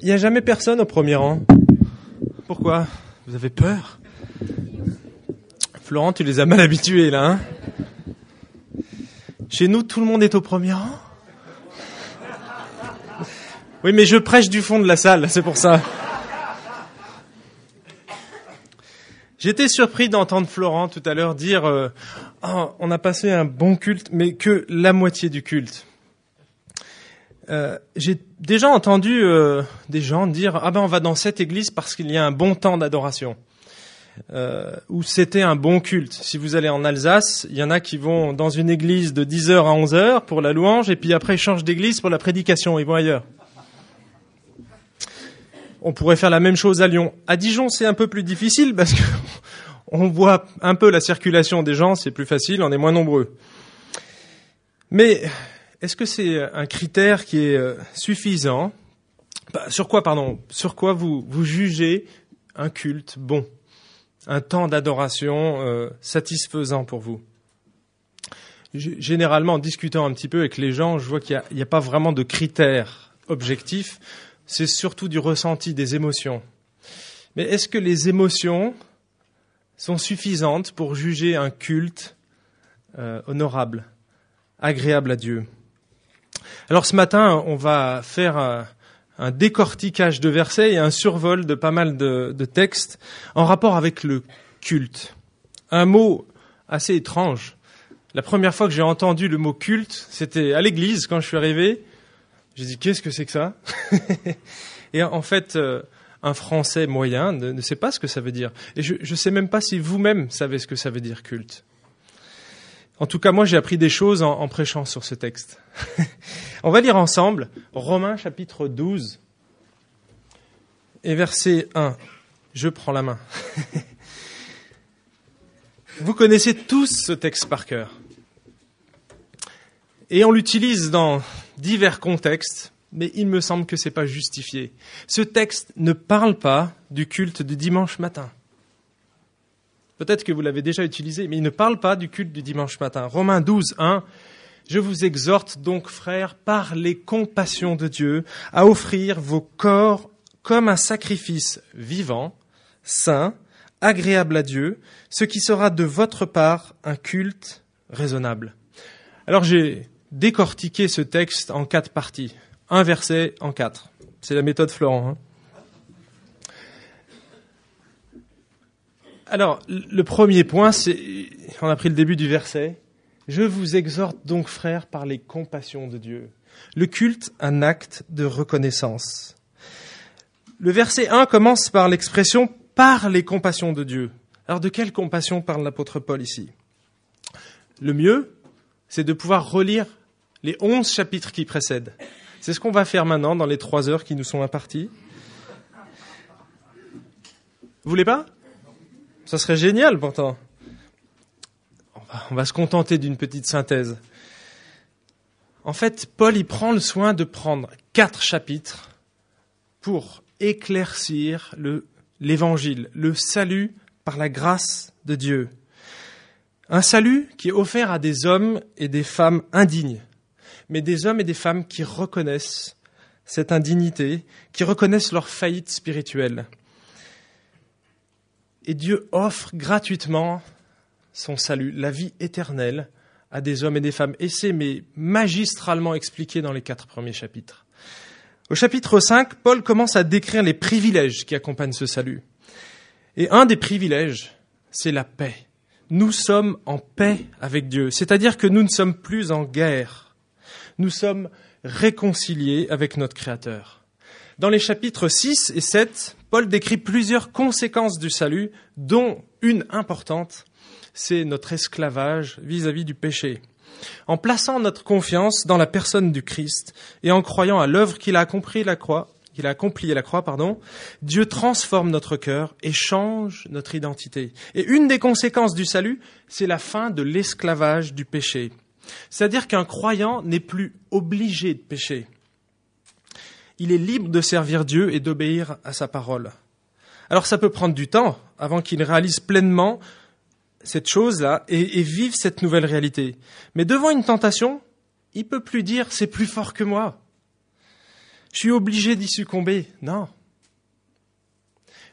Il n'y a jamais personne au premier rang. Pourquoi? Vous avez peur? Florent, tu les as mal habitués là. Hein? Chez nous, tout le monde est au premier rang? Oui, mais je prêche du fond de la salle, c'est pour ça. J'étais surpris d'entendre Florent tout à l'heure dire euh, oh, on a passé un bon culte, mais que la moitié du culte. Euh, J'ai déjà entendu euh, des gens dire ah ben on va dans cette église parce qu'il y a un bon temps d'adoration euh, ou c'était un bon culte. Si vous allez en Alsace, il y en a qui vont dans une église de 10h à 11h pour la louange et puis après ils changent d'église pour la prédication, ils vont ailleurs. On pourrait faire la même chose à Lyon. À Dijon, c'est un peu plus difficile parce que on voit un peu la circulation des gens, c'est plus facile, on est moins nombreux. Mais est-ce que c'est un critère qui est euh, suffisant? Bah, Sur quoi, pardon Sur quoi vous, vous jugez un culte bon, un temps d'adoration euh, satisfaisant pour vous? Généralement, en discutant un petit peu avec les gens, je vois qu'il n'y a, pas vraiment de critères objectifs. C'est surtout du ressenti, des émotions. Mais est-ce que les émotions sont suffisantes pour juger un culte euh, honorable, agréable à Dieu? Alors ce matin, on va faire un, un, décortiquage de versets et un survol de pas mal de, textes en rapport avec le culte. Un mot assez étrange. La première fois que j'ai entendu le mot culte, c'était à l'église quand je suis arrivé. J'ai dit qu'est-ce que c'est que ça? Et en fait, euh, un Français moyen ne, sait pas ce que ça veut dire. Et je ne sais même pas si vous-même savez ce que ça veut dire culte. En tout cas, moi, j'ai appris des choses en, prêchant sur ce texte. On va lire ensemble Romains chapitre 12 et verset 1. Je prends la main. Vous connaissez tous ce texte par cœur. Et on l'utilise dans divers contextes, mais il me semble que ce n'est pas justifié. Ce texte ne parle pas du culte du dimanche matin. Peut-être que vous l'avez déjà utilisé, mais il ne parle pas du culte du dimanche matin. Romains 12, 1. Je vous exhorte donc, frères, par les compassions de Dieu, à offrir vos corps comme un sacrifice vivant, saint, agréable à Dieu, ce qui sera de votre part un culte raisonnable. Alors j'ai décortiqué ce texte en quatre parties, un verset en quatre. C'est la méthode Florent. Hein Alors, le premier point, c'est, on a pris le début du verset. Je vous exhorte donc, frères, par les compassions de Dieu. Le culte, un acte de reconnaissance. Le verset 1 commence par l'expression par les compassions de Dieu. Alors, de quelle compassion parle l'apôtre Paul ici? Le mieux, c'est de pouvoir relire les onze chapitres qui précèdent. C'est ce qu'on va faire maintenant dans les trois heures qui nous sont imparties. Vous voulez pas? Ça serait génial pourtant. On va, se contenter d'une petite synthèse. En fait, Paul y prend le soin de prendre quatre chapitres pour éclaircir l'évangile, le, le salut par la grâce de Dieu. Un salut qui est offert à des hommes et des femmes indignes, mais des hommes et des femmes qui reconnaissent cette indignité, qui reconnaissent leur faillite spirituelle et Dieu offre gratuitement son salut, la vie éternelle à des hommes et des femmes. Et c'est mais magistralement expliqué dans les quatre premiers chapitres. Au chapitre 5, Paul commence à décrire les privilèges qui accompagnent ce salut. Et un des privilèges, c'est la paix. Nous sommes en paix avec Dieu, c'est-à-dire que nous ne sommes plus en guerre. Nous sommes réconciliés avec notre Créateur. Dans les chapitres 6 et 7, Paul décrit plusieurs conséquences du salut, dont une importante, c'est notre esclavage vis-à-vis du péché. En plaçant notre confiance dans la personne du Christ et en croyant à l'œuvre qu'il a accomplie la croix, qu'il a accompli à la croix, pardon, Dieu transforme notre cœur et change notre identité. Et une des conséquences du salut, c'est la fin de l'esclavage du péché. C'est-à-dire qu'un croyant n'est plus obligé de pécher il est libre de servir Dieu et d'obéir à sa parole. Alors ça peut prendre du temps avant qu'il réalise pleinement cette chose-là et, vive cette nouvelle réalité. Mais devant une tentation, il peut plus dire c'est plus fort que moi. Je suis obligé d'y succomber. Non.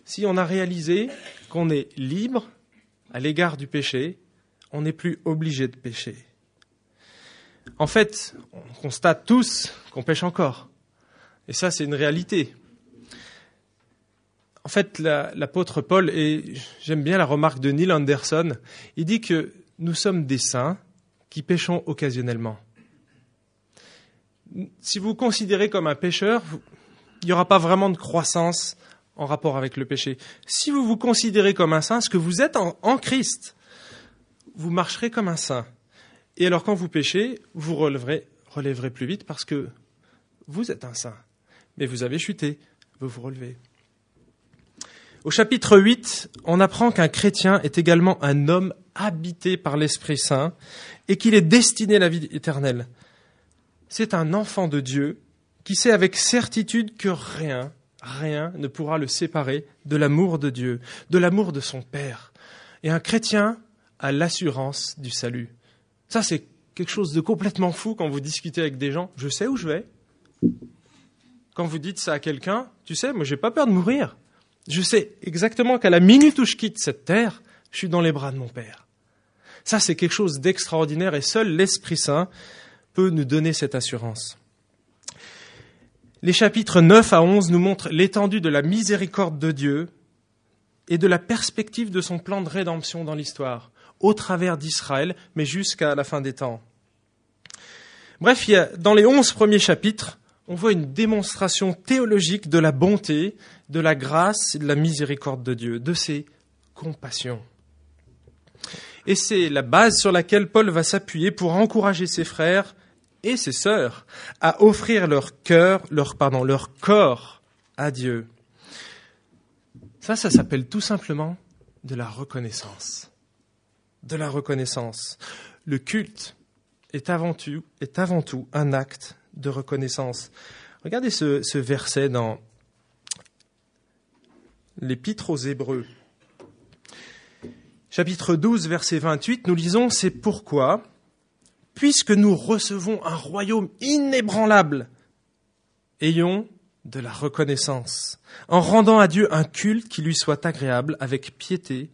Si on a réalisé qu'on est libre à l'égard du péché, on n'est plus obligé de pécher. En fait, on constate tous qu'on pêche encore. Et ça, c'est une réalité. En fait, l'apôtre Paul, et j'aime bien la remarque de Neil Anderson, il dit que nous sommes des saints qui pêchons occasionnellement. Si vous vous considérez comme un pécheur, il n'y aura pas vraiment de croissance en rapport avec le péché. Si vous vous considérez comme un saint, ce que vous êtes en, Christ, vous marcherez comme un saint. Et alors quand vous péchez, vous relèverez plus vite parce que vous êtes un saint. Mais vous avez chuté, vous vous relevez. Au chapitre 8, on apprend qu'un chrétien est également un homme habité par l'Esprit Saint et qu'il est destiné à la vie éternelle. C'est un enfant de Dieu qui sait avec certitude que rien, rien ne pourra le séparer de l'amour de Dieu, de l'amour de son Père. Et un chrétien a l'assurance du salut. Ça, c'est quelque chose de complètement fou quand vous discutez avec des gens. Je sais où je vais. Quand vous dites ça à quelqu'un, tu sais, moi, j'ai pas peur de mourir. Je sais exactement qu'à la minute où je quitte cette terre, je suis dans les bras de mon Père. Ça, c'est quelque chose d'extraordinaire et seul l'Esprit Saint peut nous donner cette assurance. Les chapitres 9 à 11 nous montrent l'étendue de la miséricorde de Dieu et de la perspective de son plan de rédemption dans l'histoire, au travers d'Israël, mais jusqu'à la fin des temps. Bref, il y a, dans les onze premiers chapitres, on voit une démonstration théologique de la bonté, de la grâce et de la miséricorde de Dieu, de ses compassions. Et c'est la base sur laquelle Paul va s'appuyer pour encourager ses frères et ses sœurs à offrir leur cœur, leur, pardon, leur corps à Dieu. Ça, ça s'appelle tout simplement de la reconnaissance. De la reconnaissance. Le culte est avant tout, est avant tout un acte de reconnaissance. Regardez ce, verset dans l'Épître aux Hébreux. Chapitre 12, verset 28, nous lisons C'est pourquoi, puisque nous recevons un royaume inébranlable, ayons de la reconnaissance, en rendant à Dieu un culte qui lui soit agréable avec piété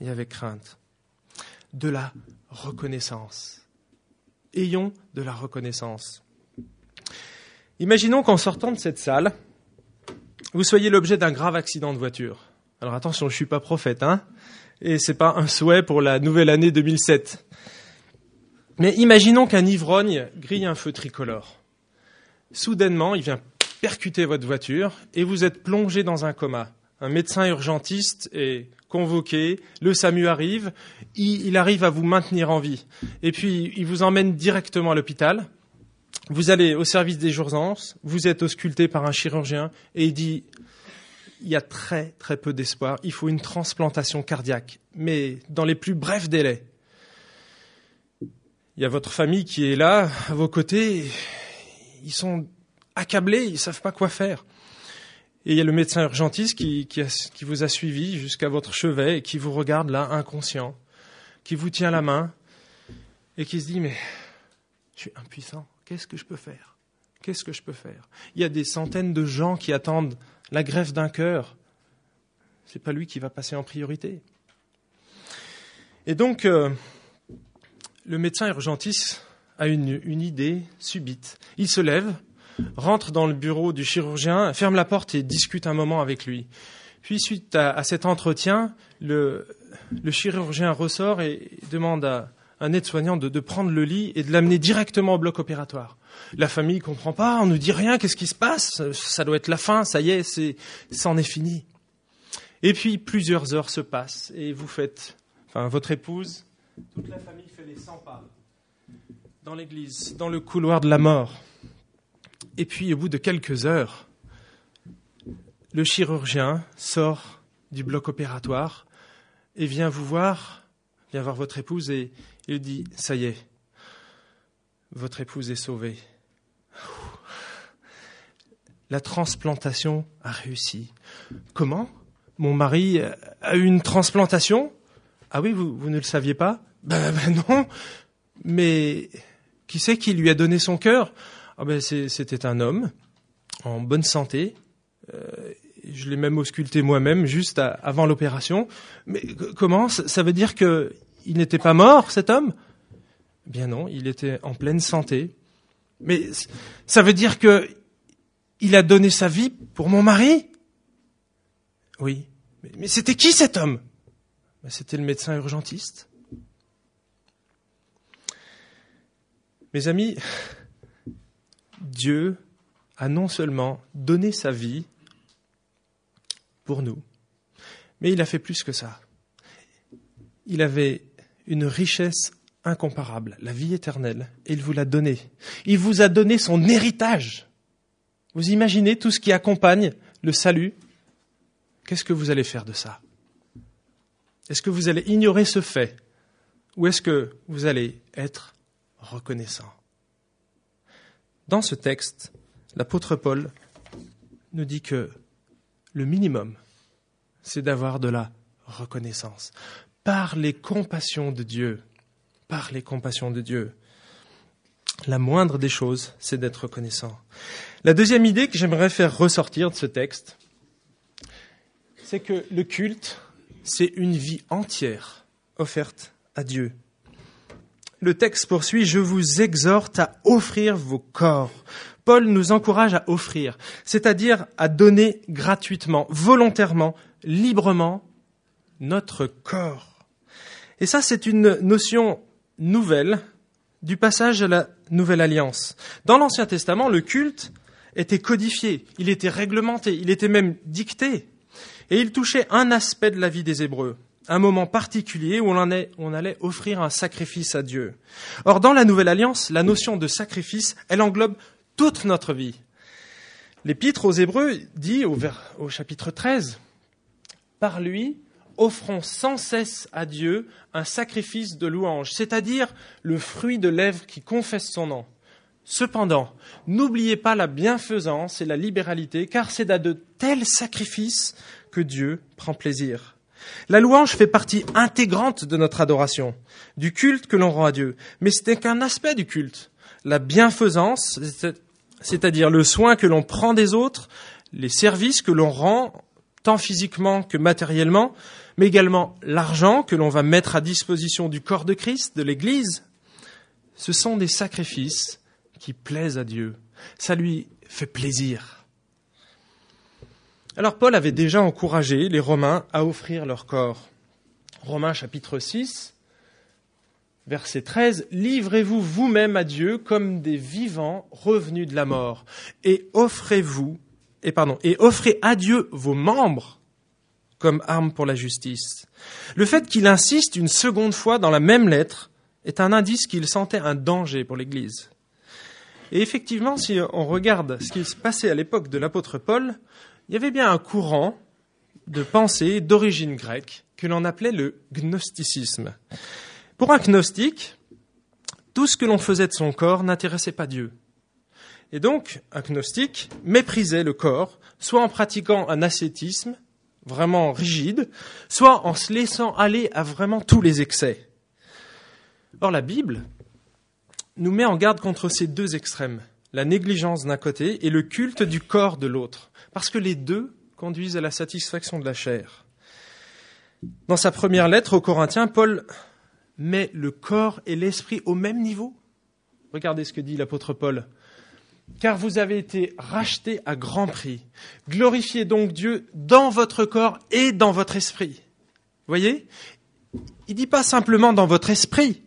et avec crainte. De la reconnaissance. Ayons de la reconnaissance. Imaginons qu'en sortant de cette salle, vous soyez l'objet d'un grave accident de voiture. Alors attention, je suis pas prophète, hein, et c'est pas un souhait pour la nouvelle année 2007. Mais imaginons qu'un ivrogne grille un feu tricolore. Soudainement, il vient percuter votre voiture et vous êtes plongé dans un coma. Un médecin urgentiste est convoqué, le SAMU arrive, il, arrive à vous maintenir en vie. Et puis, il vous emmène directement à l'hôpital. Vous allez au service des urgences, vous êtes ausculté par un chirurgien et il dit il y a très très peu d'espoir, il faut une transplantation cardiaque, mais dans les plus brefs délais. Il y a votre famille qui est là, à vos côtés, ils sont accablés, ils ne savent pas quoi faire. Et il y a le médecin urgentiste qui, qui, vous a suivi jusqu'à votre chevet et qui vous regarde là, inconscient, qui vous tient la main et qui se dit, mais je suis impuissant, qu'est-ce que je peux faire? Qu'est-ce que je peux faire? Il y a des centaines de gens qui attendent la greffe d'un cœur. Ce n'est pas lui qui va passer en priorité. Et donc, euh, le médecin urgentiste a une, une, idée subite. Il se lève, rentre dans le bureau du chirurgien, ferme la porte et discute un moment avec lui. Puis, suite à, cet entretien, le, le, chirurgien ressort et demande à un aide-soignant de, prendre le lit et de l'amener directement au bloc opératoire. La famille comprend pas, on ne dit rien, qu'est-ce qui se passe? Ça doit être la fin, ça y est, c'est, c'en est fini. Et puis plusieurs heures se passent et vous faites, enfin votre épouse toute la famille fait les 100 pas dans l'église, dans le couloir de la mort. Et puis, au bout de quelques heures, le chirurgien sort du bloc opératoire et vient vous voir, vient voir votre épouse et il dit Ça y est, votre épouse est sauvée. La transplantation a réussi. Comment Mon mari a eu une transplantation ah oui, vous, ne le saviez pas ben, ben, non. Mais qui c'est qui lui a donné son cœur ah ben C'était un homme en bonne santé. Euh, je l'ai même ausculté moi-même juste avant l'opération. Mais comment Ça veut dire qu'il n'était pas mort, cet homme? Bien non, il était en pleine santé. Mais ça veut dire que il a donné sa vie pour mon mari? Oui. Mais, c'était qui cet homme? Ben, C'était le médecin urgentiste. Mes amis, Dieu a non seulement donné sa vie pour nous, mais il a fait plus que ça. Il avait une richesse incomparable, la vie éternelle, et il vous l'a donnée. Il vous a donné son héritage. Vous imaginez tout ce qui accompagne le salut. Qu'est-ce que vous allez faire de ça? Est-ce que vous allez ignorer ce fait? Ou est-ce que vous allez être reconnaissant? Dans ce texte, l'apôtre Paul nous dit que le minimum, c'est d'avoir de la reconnaissance par les compassions de Dieu. Par les compassions de Dieu. La moindre des choses, c'est d'être reconnaissant. La deuxième idée que j'aimerais faire ressortir de ce texte, c'est que le culte, c'est une vie entière offerte à Dieu. Le texte poursuit, je vous exhorte à offrir vos corps. Paul nous encourage à offrir, c'est-à-dire à donner gratuitement, volontairement, librement notre corps. Et ça, c'est une notion nouvelle du passage à la nouvelle alliance. Dans l'Ancien Testament, le culte était codifié, il était réglementé, il était même dicté. Et il touchait un aspect de la vie des Hébreux, un moment particulier où on, allait offrir un sacrifice à Dieu. Or, dans la Nouvelle Alliance, la notion de sacrifice, elle englobe toute notre vie. L'Épître aux Hébreux dit au, chapitre 13, Par lui, offrons sans cesse à Dieu un sacrifice de louange, c'est-à-dire le fruit de lèvres qui confesse son nom. Cependant, n'oubliez pas la bienfaisance et la libéralité, car c'est à de tels sacrifices que Dieu prend plaisir. La louange fait partie intégrante de notre adoration, du culte que l'on rend à Dieu, mais ce n'est qu'un aspect du culte. La bienfaisance, c'est-à-dire le soin que l'on prend des autres, les services que l'on rend, tant physiquement que matériellement, mais également l'argent que l'on va mettre à disposition du corps de Christ, de l'Église, ce sont des sacrifices qui plaisent à Dieu. Ça lui fait plaisir. Alors Paul avait déjà encouragé les Romains à offrir leur corps. Romains chapitre 6, verset 13, Livrez-vous vous-même à Dieu comme des vivants revenus de la mort, et offrez-vous, et pardon, et offrez à Dieu vos membres comme arme pour la justice. Le fait qu'il insiste une seconde fois dans la même lettre est un indice qu'il sentait un danger pour l'Église. Et effectivement, si on regarde ce qui se passait à l'époque de l'apôtre Paul, il y avait bien un courant de pensée d'origine grecque que l'on appelait le gnosticisme. Pour un gnostique, tout ce que l'on faisait de son corps n'intéressait pas Dieu. Et donc, un gnostique méprisait le corps, soit en pratiquant un ascétisme vraiment rigide, soit en se laissant aller à vraiment tous les excès. Or, la Bible nous met en garde contre ces deux extrêmes, la négligence d'un côté et le culte du corps de l'autre, parce que les deux conduisent à la satisfaction de la chair. Dans sa première lettre aux Corinthiens, Paul met le corps et l'esprit au même niveau. Regardez ce que dit l'apôtre Paul. Car vous avez été rachetés à grand prix. Glorifiez donc Dieu dans votre corps et dans votre esprit. Voyez? Il ne dit pas simplement dans votre esprit,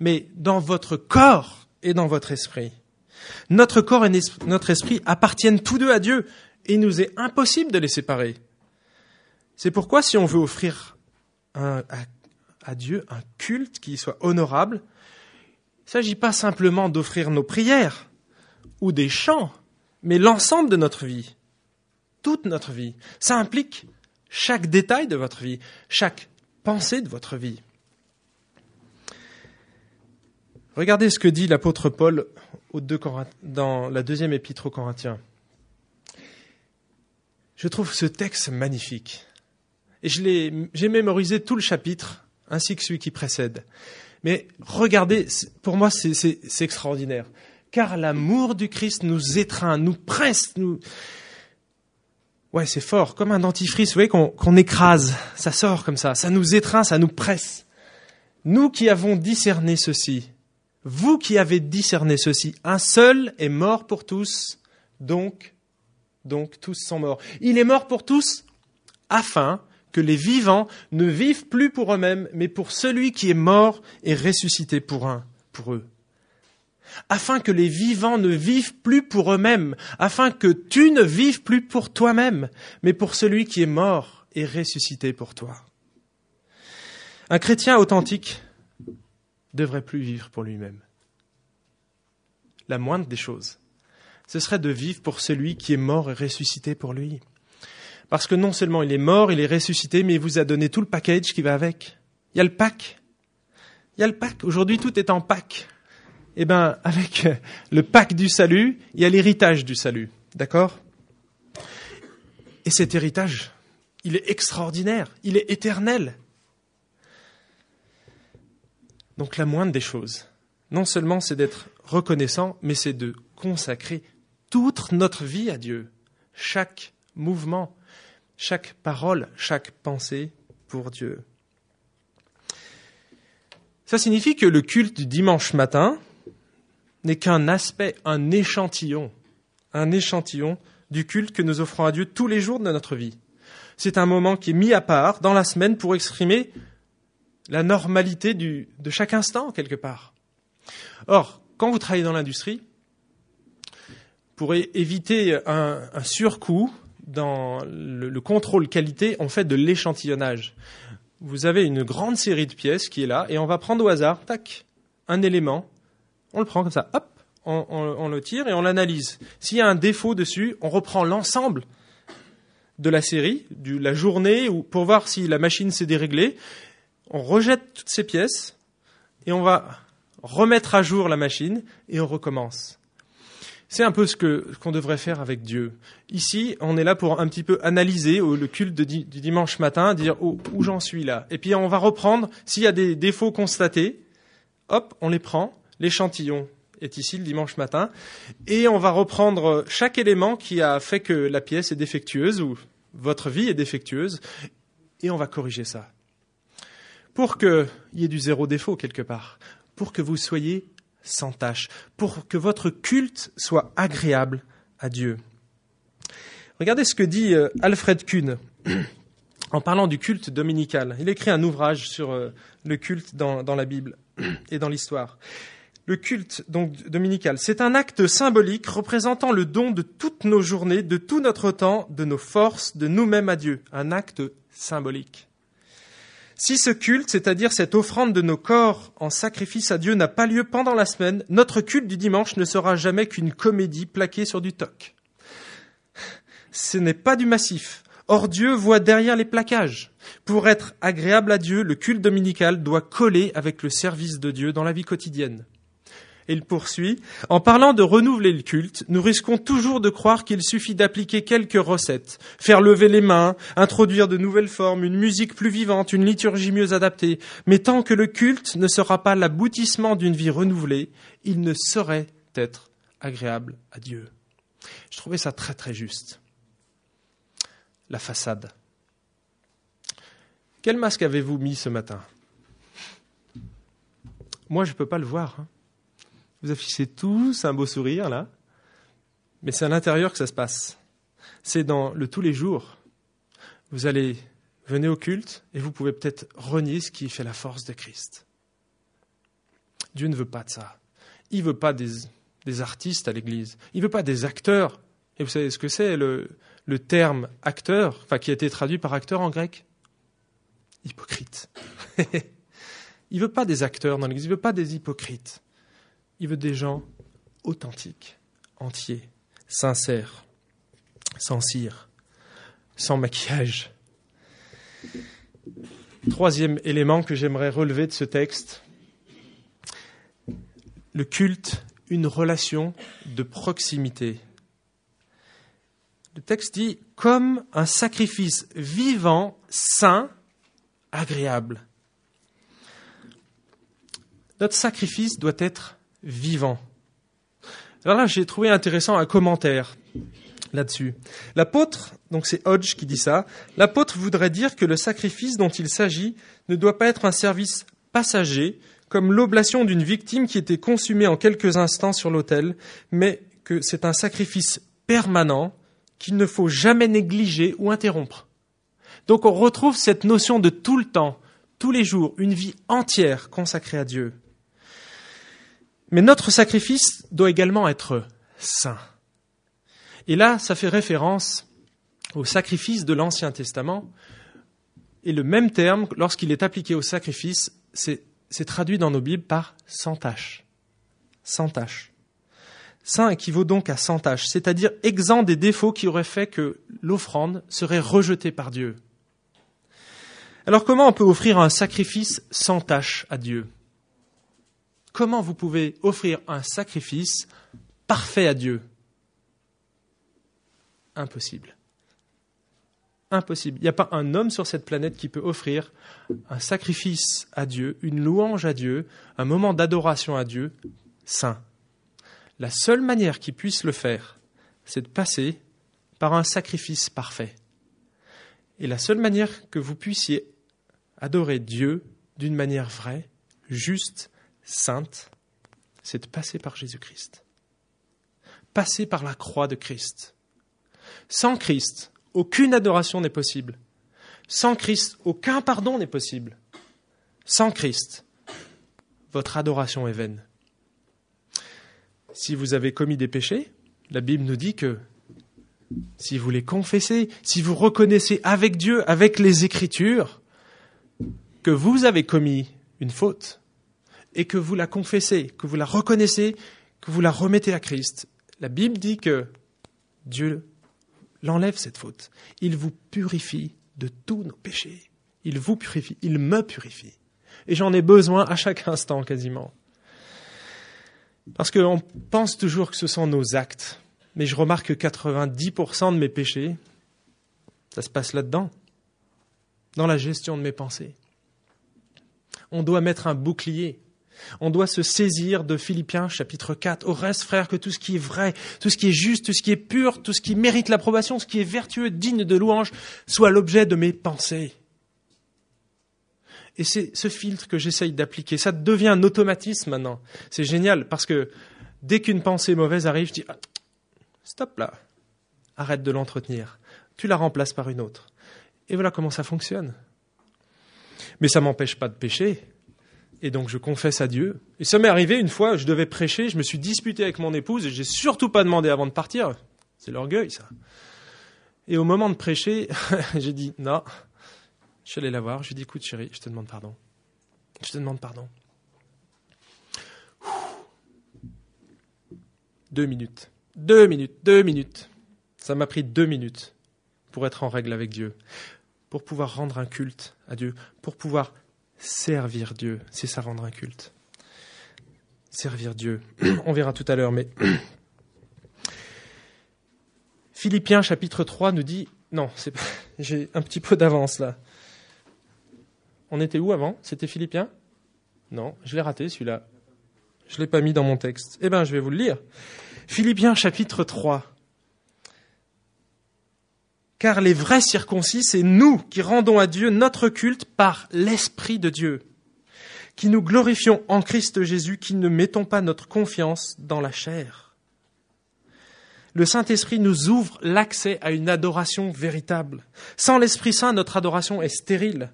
mais dans votre corps et dans votre esprit. Notre corps et notre esprit appartiennent tous deux à Dieu et il nous est impossible de les séparer. C'est pourquoi si on veut offrir à, à, Dieu un culte qui soit honorable, il ne s'agit pas simplement d'offrir nos prières ou des chants, mais l'ensemble de notre vie, toute notre vie. Ça implique chaque détail de votre vie, chaque pensée de votre vie. Regardez ce que dit l'apôtre Paul dans la deuxième épître aux Corinthiens. Je trouve ce texte magnifique. Et j'ai mémorisé tout le chapitre, ainsi que celui qui précède. Mais regardez, pour moi, c'est extraordinaire. Car l'amour du Christ nous étreint, nous presse, nous... Ouais, c'est fort, comme un dentifrice, vous voyez, qu'on écrase, ça sort comme ça, ça nous étreint, ça nous presse. Nous qui avons discerné ceci, vous qui avez discerné ceci, un seul est mort pour tous, donc, donc tous sont morts. Il est mort pour tous afin que les vivants ne vivent plus pour eux-mêmes, mais pour celui qui est mort et ressuscité pour un, pour eux. Afin que les vivants ne vivent plus pour eux-mêmes, afin que tu ne vives plus pour toi-même, mais pour celui qui est mort et ressuscité pour toi. Un chrétien authentique devrait plus vivre pour lui-même. La moindre des choses, ce serait de vivre pour celui qui est mort et ressuscité pour lui. Parce que non seulement il est mort, il est ressuscité, mais il vous a donné tout le package qui va avec. Il y a le pack. Il y a le pack. Aujourd'hui, tout est en pack. Eh bien, avec le pack du salut, il y a l'héritage du salut. D'accord? Et cet héritage, il est extraordinaire, il est éternel. Donc la moindre des choses, non seulement c'est d'être reconnaissant, mais c'est de consacrer toute notre vie à Dieu, chaque mouvement, chaque parole, chaque pensée pour Dieu. Ça signifie que le culte du dimanche matin n'est qu'un aspect, un échantillon, un échantillon du culte que nous offrons à Dieu tous les jours de notre vie. C'est un moment qui est mis à part dans la semaine pour exprimer la normalité de chaque instant, quelque part. Or, quand vous travaillez dans l'industrie, pour éviter un, un surcoût, dans le, contrôle qualité, on fait de l'échantillonnage. Vous avez une grande série de pièces qui est là, et on va prendre au hasard, tac, un élément, on le prend comme ça, hop, on, le tire et on l'analyse. S'il y a un défaut dessus, on reprend l'ensemble de la série, de la journée, ou pour voir si la machine s'est déréglée. On rejette toutes ces pièces et on va remettre à jour la machine et on recommence. C'est un peu ce qu'on devrait faire avec Dieu. Ici, on est là pour un petit peu analyser le culte du dimanche matin, dire oh, où j'en suis là. Et puis on va reprendre s'il y a des défauts constatés. Hop, on les prend. L'échantillon est ici le dimanche matin, et on va reprendre chaque élément qui a fait que la pièce est défectueuse ou votre vie est défectueuse, et on va corriger ça. Pour qu'il y ait du zéro défaut quelque part, pour que vous soyez sans tâche, pour que votre culte soit agréable à Dieu. Regardez ce que dit euh, Alfred Kuhn en parlant du culte dominical. Il écrit un ouvrage sur euh, le culte dans, dans la Bible et dans l'histoire. Le culte donc dominical, c'est un acte symbolique représentant le don de toutes nos journées, de tout notre temps, de nos forces, de nous-mêmes à Dieu. Un acte symbolique. Si ce culte, c'est-à-dire cette offrande de nos corps en sacrifice à Dieu, n'a pas lieu pendant la semaine, notre culte du dimanche ne sera jamais qu'une comédie plaquée sur du toc. Ce n'est pas du massif. Or Dieu voit derrière les plaquages. Pour être agréable à Dieu, le culte dominical doit coller avec le service de Dieu dans la vie quotidienne. Il poursuit, en parlant de renouveler le culte, nous risquons toujours de croire qu'il suffit d'appliquer quelques recettes, faire lever les mains, introduire de nouvelles formes, une musique plus vivante, une liturgie mieux adaptée. Mais tant que le culte ne sera pas l'aboutissement d'une vie renouvelée, il ne saurait être agréable à Dieu. Je trouvais ça très très juste. La façade. Quel masque avez-vous mis ce matin? Moi, je ne peux pas le voir. Hein. Vous affichez tous un beau sourire là, mais c'est à l'intérieur que ça se passe. C'est dans le tous les jours. Vous allez venez au culte et vous pouvez peut-être renier ce qui fait la force de Christ. Dieu ne veut pas de ça. Il ne veut pas des, artistes à l'Église. Il ne veut pas des acteurs. Et vous savez ce que c'est le, le terme acteur, enfin qui a été traduit par acteur en grec? Hypocrite. il ne veut pas des acteurs dans l'Église, il ne veut pas des hypocrites. Il veut des gens authentiques, entiers, sincères, sans cire, sans maquillage. Troisième élément que j'aimerais relever de ce texte, le culte, une relation de proximité. Le texte dit comme un sacrifice vivant, sain, agréable. Notre sacrifice doit être vivant. Alors là, j'ai trouvé intéressant un commentaire là-dessus. L'apôtre, donc c'est Hodge qui dit ça, l'apôtre voudrait dire que le sacrifice dont il s'agit ne doit pas être un service passager, comme l'oblation d'une victime qui était consumée en quelques instants sur l'autel, mais que c'est un sacrifice permanent qu'il ne faut jamais négliger ou interrompre. Donc on retrouve cette notion de tout le temps, tous les jours, une vie entière consacrée à Dieu. Mais notre sacrifice doit également être saint. Et là, ça fait référence au sacrifice de l'Ancien Testament. Et le même terme, lorsqu'il est appliqué au sacrifice, c'est traduit dans nos Bibles par sans tâche. Sans tâche. Saint équivaut donc à sans tâche, c'est-à-dire exempt des défauts qui auraient fait que l'offrande serait rejetée par Dieu. Alors comment on peut offrir un sacrifice sans tâche à Dieu? Comment vous pouvez offrir un sacrifice parfait à Dieu? Impossible. Impossible. Il n'y a pas un homme sur cette planète qui peut offrir un sacrifice à Dieu, une louange à Dieu, un moment d'adoration à Dieu saint. La seule manière qu'il puisse le faire, c'est de passer par un sacrifice parfait. Et la seule manière que vous puissiez adorer Dieu d'une manière vraie, juste, sainte, c'est de passer par Jésus-Christ. Passer par la croix de Christ. Sans Christ, aucune adoration n'est possible. Sans Christ, aucun pardon n'est possible. Sans Christ, votre adoration est vaine. Si vous avez commis des péchés, la Bible nous dit que si vous les confessez, si vous reconnaissez avec Dieu, avec les Écritures, que vous avez commis une faute et que vous la confessez, que vous la reconnaissez, que vous la remettez à Christ, la Bible dit que Dieu l'enlève cette faute. Il vous purifie de tous nos péchés. Il vous purifie, il me purifie. Et j'en ai besoin à chaque instant quasiment. Parce qu'on pense toujours que ce sont nos actes. Mais je remarque que 90% de mes péchés, ça se passe là-dedans, dans la gestion de mes pensées. On doit mettre un bouclier. On doit se saisir de Philippiens chapitre 4. Au reste, frère, que tout ce qui est vrai, tout ce qui est juste, tout ce qui est pur, tout ce qui mérite l'approbation, ce qui est vertueux, digne de louange, soit l'objet de mes pensées. Et c'est ce filtre que j'essaye d'appliquer. Ça devient un automatisme maintenant. C'est génial parce que dès qu'une pensée mauvaise arrive, je dis ah, stop là, arrête de l'entretenir. Tu la remplaces par une autre. Et voilà comment ça fonctionne. Mais ça m'empêche pas de pécher. Et donc je confesse à Dieu. Et ça m'est arrivé une fois, je devais prêcher, je me suis disputé avec mon épouse et j'ai surtout pas demandé avant de partir. C'est l'orgueil, ça. Et au moment de prêcher, j'ai dit non. Je suis allé la voir, je lui ai dit écoute chérie, je te demande pardon. Je te demande pardon. Deux minutes. Deux minutes. Deux minutes. Ça m'a pris deux minutes pour être en règle avec Dieu pour pouvoir rendre un culte à Dieu, pour pouvoir servir Dieu. C'est ça rendre un culte. Servir Dieu. On verra tout à l'heure, mais Philippiens chapitre 3 nous dit, non, j'ai un petit peu d'avance là. On était où avant? C'était Philippiens? Non, je l'ai raté celui-là. Je ne l'ai pas mis dans mon texte. Eh bien, je vais vous le lire. Philippiens chapitre 3 car les vrais circoncis, c'est nous qui rendons à Dieu notre culte par l'Esprit de Dieu, qui nous glorifions en Christ Jésus, qui ne mettons pas notre confiance dans la chair. Le Saint-Esprit nous ouvre l'accès à une adoration véritable. Sans l'Esprit Saint, notre adoration est stérile.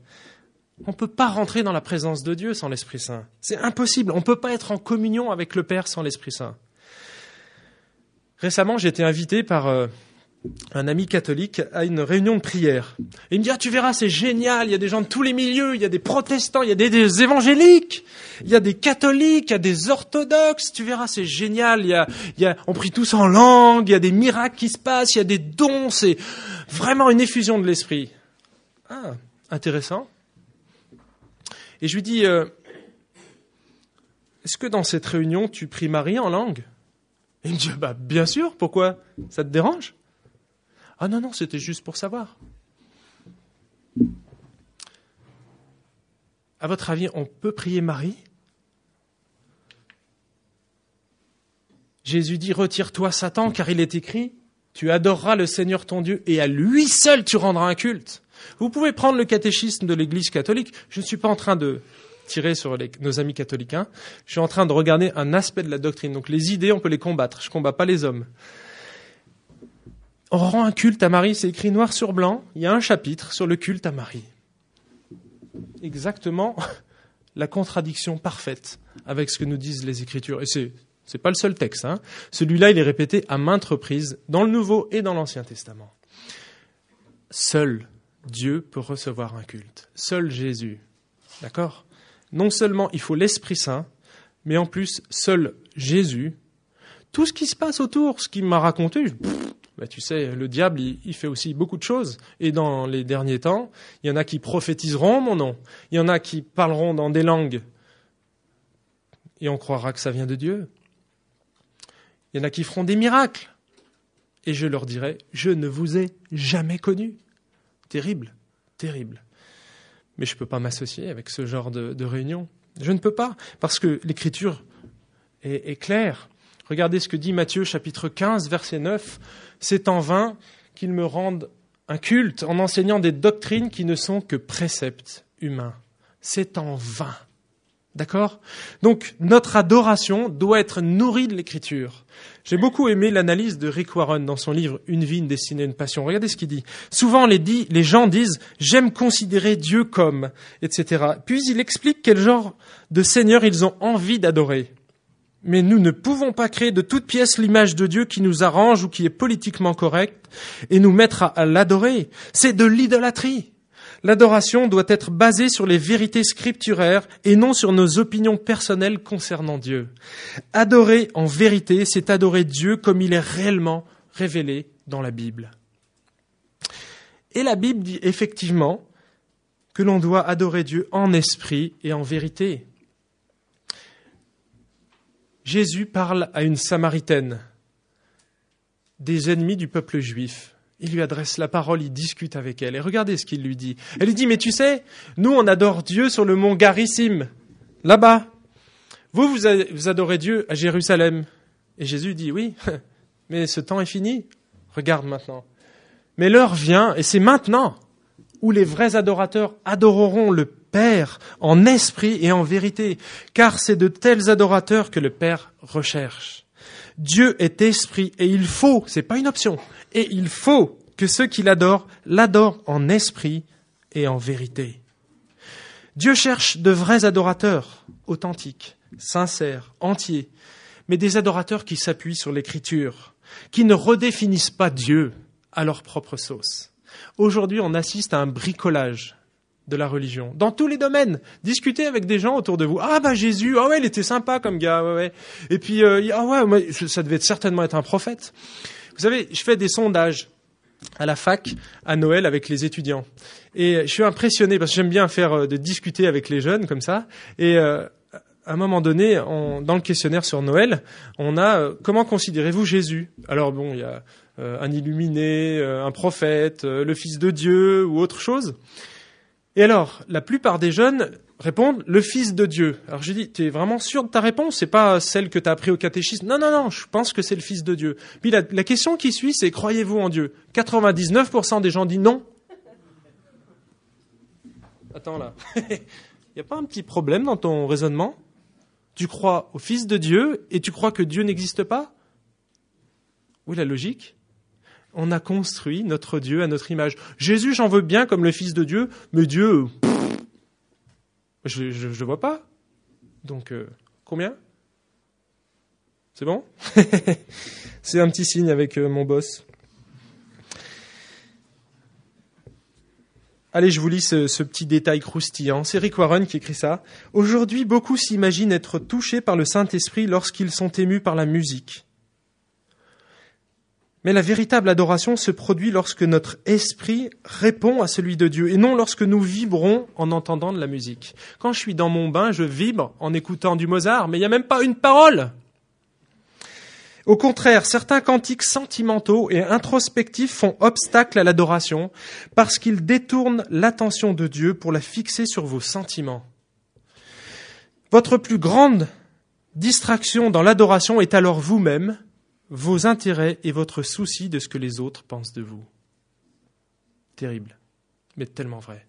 On ne peut pas rentrer dans la présence de Dieu sans l'Esprit Saint. C'est impossible. On ne peut pas être en communion avec le Père sans l'Esprit Saint. Récemment, j'ai été invité par euh, un ami catholique à une réunion de prière. Il me dit, ah, tu verras, c'est génial, il y a des gens de tous les milieux, il y a des protestants, il y a des, évangéliques, il y a des catholiques, il y a des orthodoxes, tu verras, c'est génial, il y a, on prie tous en langue, il y a des miracles qui se passent, il y a des dons, c'est vraiment une effusion de l'esprit. Ah, intéressant. Et je lui dis, euh, est-ce que dans cette réunion, tu pries Marie en langue? Il me dit, bah, bien sûr, pourquoi? Ça te dérange? Ah non, non, c'était juste pour savoir. À votre avis, on peut prier Marie? Jésus dit, retire-toi Satan, car il est écrit, tu adoreras le Seigneur ton Dieu et à lui seul tu rendras un culte. Vous pouvez prendre le catéchisme de l'Église catholique. Je ne suis pas en train de tirer sur nos amis catholiques. Je suis en train de regarder un aspect de la doctrine. Donc les idées, on peut les combattre. Je ne combats pas les hommes. On rend un culte à Marie, c'est écrit noir sur blanc. Il y a un chapitre sur le culte à Marie. Exactement la contradiction parfaite avec ce que nous disent les Écritures. Et c'est n'est pas le seul texte. Hein. Celui-là, il est répété à maintes reprises dans le Nouveau et dans l'Ancien Testament. Seul Dieu peut recevoir un culte. Seul Jésus. D'accord? Non seulement il faut l'Esprit Saint, mais en plus, seul Jésus. Tout ce qui se passe autour, ce qu'il m'a raconté, bah, tu sais, le diable, il, fait aussi beaucoup de choses. Et dans les derniers temps, il y en a qui prophétiseront mon nom. Il y en a qui parleront dans des langues. Et on croira que ça vient de Dieu. Il y en a qui feront des miracles. Et je leur dirai, je ne vous ai jamais connu. Terrible, terrible. Mais je ne peux pas m'associer avec ce genre de, réunion. Je ne peux pas, parce que l'écriture est, est claire. Regardez ce que dit Matthieu chapitre 15, verset 9. C'est en vain qu'ils me rendent un culte en enseignant des doctrines qui ne sont que préceptes humains. C'est en vain. D'accord? Donc notre adoration doit être nourrie de l'écriture. J'ai beaucoup aimé l'analyse de Rick Warren dans son livre Une vie, une destinée, une passion. Regardez ce qu'il dit. Souvent les, les gens disent j'aime considérer Dieu comme, etc. Puis il explique quel genre de Seigneur ils ont envie d'adorer. Mais nous ne pouvons pas créer de toute pièce l'image de Dieu qui nous arrange ou qui est politiquement correcte et nous mettre à l'adorer. C'est de l'idolâtrie. L'adoration doit être basée sur les vérités scripturaires et non sur nos opinions personnelles concernant Dieu. Adorer en vérité, c'est adorer Dieu comme il est réellement révélé dans la Bible. Et la Bible dit effectivement que l'on doit adorer Dieu en esprit et en vérité. Jésus parle à une Samaritaine, des ennemis du peuple juif. Il lui adresse la parole, il discute avec elle. Et regardez ce qu'il lui dit. Elle lui dit, mais tu sais, nous, on adore Dieu sur le mont Garissim, là-bas. Vous, vous adorez Dieu à Jérusalem. Et Jésus dit, oui, mais ce temps est fini. Regarde maintenant. Mais l'heure vient, et c'est maintenant, où les vrais adorateurs adoreront le Père en esprit et en vérité, car c'est de tels adorateurs que le Père recherche. Dieu est esprit et il faut, c'est pas une option, et il faut que ceux qui l'adorent l'adorent en esprit et en vérité. Dieu cherche de vrais adorateurs, authentiques, sincères, entiers, mais des adorateurs qui s'appuient sur l'écriture, qui ne redéfinissent pas Dieu à leur propre sauce. Aujourd'hui, on assiste à un bricolage de la religion, dans tous les domaines. Discutez avec des gens autour de vous. Ah bah Jésus, ah ouais, il était sympa comme gars, ouais. Et puis, euh, ah ouais, ça devait certainement être un prophète. Vous savez, je fais des sondages à la fac à Noël avec les étudiants. Et je suis impressionné parce que j'aime bien faire euh, de discuter avec les jeunes comme ça. Et euh, à un moment donné, dans le questionnaire sur Noël, on a comment considérez-vous Jésus? Alors bon, il y a un illuminé, un prophète, le Fils de Dieu ou autre chose. Et alors, la plupart des jeunes répondent le Fils de Dieu. Alors je dis, tu es vraiment sûr de ta réponse? C'est pas celle que tu as appris au catéchisme? Non, non, non, je pense que c'est le Fils de Dieu. Puis la, question qui suit, c'est croyez-vous en Dieu? 99% des gens disent non. Attends là, il n'y a pas un petit problème dans ton raisonnement? Tu crois au Fils de Dieu et tu crois que Dieu n'existe pas? Oui, la logique on a construit notre Dieu à notre image. Jésus, j'en veux bien comme le Fils de Dieu, mais Dieu, je ne le vois pas. Donc, euh, combien? C'est bon? C'est un petit signe avec euh, mon boss. Allez, je vous lis ce, ce petit détail croustillant. C'est Rick Warren qui écrit ça. Aujourd'hui, beaucoup s'imaginent être touchés par le Saint-Esprit lorsqu'ils sont émus par la musique. Mais la véritable adoration se produit lorsque notre esprit répond à celui de Dieu et non lorsque nous vibrons en entendant de la musique. Quand je suis dans mon bain, je vibre en écoutant du Mozart, mais il n'y a même pas une parole. Au contraire, certains cantiques sentimentaux et introspectifs font obstacle à l'adoration parce qu'ils détournent l'attention de Dieu pour la fixer sur vos sentiments. Votre plus grande distraction dans l'adoration est alors vous-même, vos intérêts et votre souci de ce que les autres pensent de vous. Terrible, mais tellement vrai.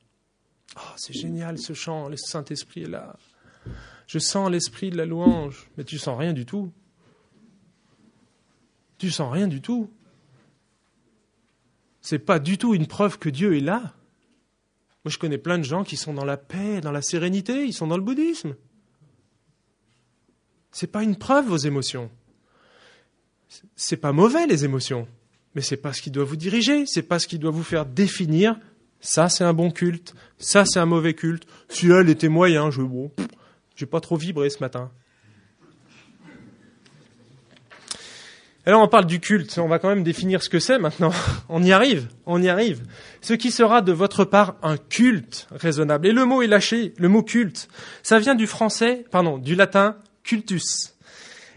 Oh, c'est génial ce chant, le Saint-Esprit est là. Je sens l'esprit de la louange, mais tu sens rien du tout. Tu sens rien du tout. C'est pas du tout une preuve que Dieu est là. Moi, je connais plein de gens qui sont dans la paix, dans la sérénité, ils sont dans le bouddhisme. C'est pas une preuve vos émotions. C'est pas mauvais les émotions, mais c'est pas ce qui doit vous diriger, c'est pas ce qui doit vous faire définir ça c'est un bon culte, ça c'est un mauvais culte. Si elle était moyen, je bon, j'ai pas trop vibré ce matin. Alors on parle du culte, on va quand même définir ce que c'est maintenant. On y arrive, on y arrive. Ce qui sera de votre part un culte raisonnable. Et le mot est lâché, le mot culte. Ça vient du français, pardon, du latin cultus.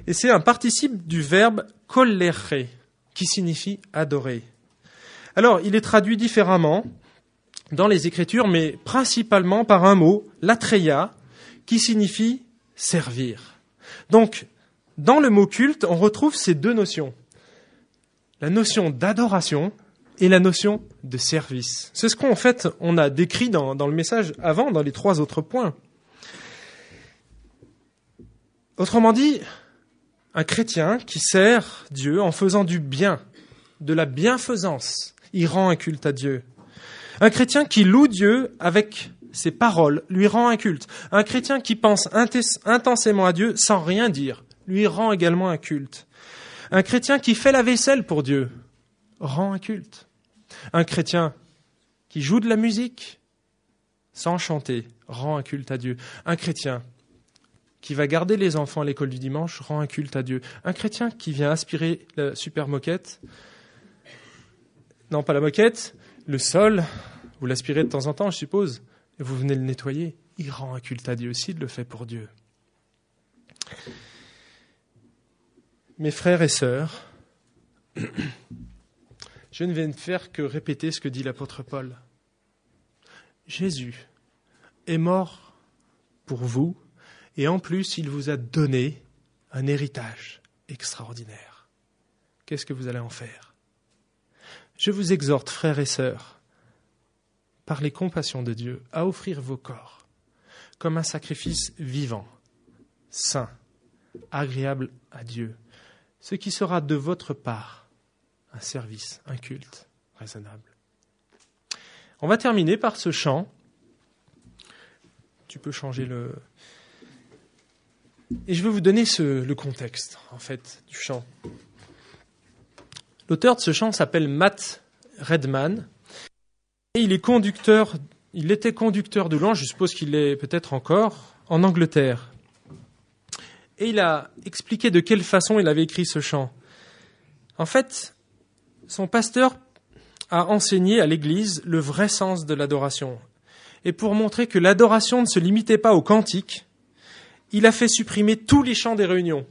Et c'est un participe du verbe collere, qui signifie adorer. Alors, il est traduit différemment dans les Écritures, mais principalement par un mot, latreia, qui signifie servir. Donc, dans le mot culte, on retrouve ces deux notions. La notion d'adoration et la notion de service. C'est ce qu'en fait on a décrit dans, dans, le message avant, dans les trois autres points. Autrement dit, un chrétien qui sert Dieu en faisant du bien, de la bienfaisance, il rend un culte à Dieu. Un chrétien qui loue Dieu avec ses paroles lui rend un culte. Un chrétien qui pense intensément à Dieu sans rien dire lui rend également un culte. Un chrétien qui fait la vaisselle pour Dieu rend un culte. Un chrétien qui joue de la musique sans chanter rend un culte à Dieu. Un chrétien qui va garder les enfants à l'école du dimanche rend un culte à Dieu. Un chrétien qui vient aspirer la super moquette, non pas la moquette, le sol, vous l'aspirez de temps en temps, je suppose, et vous venez le nettoyer, il rend un culte à Dieu aussi, il le fait pour Dieu. Mes frères et sœurs, je ne vais ne faire que répéter ce que dit l'apôtre Paul. Jésus est mort pour vous et en plus il vous a donné un héritage extraordinaire. Qu'est-ce que vous allez en faire? Je vous exhorte, frères et sœurs, par les compassions de Dieu, à offrir vos corps comme un sacrifice vivant, saint, agréable à Dieu, ce qui sera de votre part un service, un culte raisonnable. On va terminer par ce chant. Tu peux changer le. Et je vais vous donner le contexte, en fait, du chant. L'auteur de ce chant s'appelle Matt Redman. Et il est conducteur, il était conducteur de louange, je suppose qu'il l'est peut-être encore, en Angleterre et il a expliqué de quelle façon il avait écrit ce chant. En fait, son pasteur a enseigné à l'Église le vrai sens de l'adoration. Et pour montrer que l'adoration ne se limitait pas au cantique, il a fait supprimer tous les chants des réunions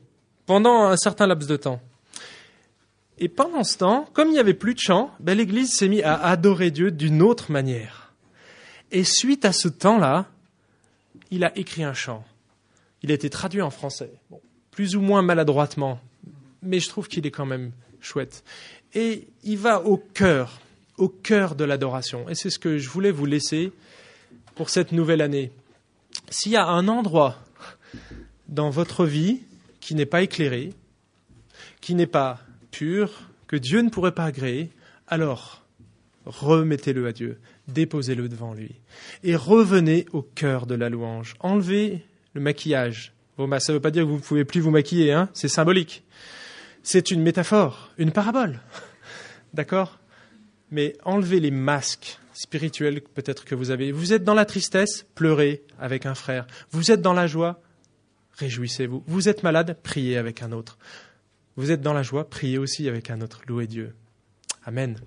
pendant un certain laps de temps. Et pendant ce temps, comme il n'y avait plus de chants, ben l'Église s'est mise à adorer Dieu d'une autre manière. Et suite à ce temps-là, il a écrit un chant. Il a été traduit en français, plus ou moins maladroitement, mais je trouve qu'il est quand même chouette. Et il va au cœur, au cœur de l'adoration. Et c'est ce que je voulais vous laisser pour cette nouvelle année. S'il y a un endroit dans votre vie qui n'est pas éclairé, qui n'est pas pur, que Dieu ne pourrait pas agréer, alors remettez-le à Dieu, déposez-le devant lui, et revenez au cœur de la louange. Enlevez le maquillage. Ça ne veut pas dire que vous ne pouvez plus vous maquiller, hein c'est symbolique. C'est une métaphore, une parabole. D'accord? Mais enlevez les masques spirituels peut-être que vous avez. Vous êtes dans la tristesse, pleurez avec un frère. Vous êtes dans la joie, réjouissez-vous. Vous êtes malade, priez avec un autre. Vous êtes dans la joie, priez aussi avec un autre. Louez Dieu. Amen.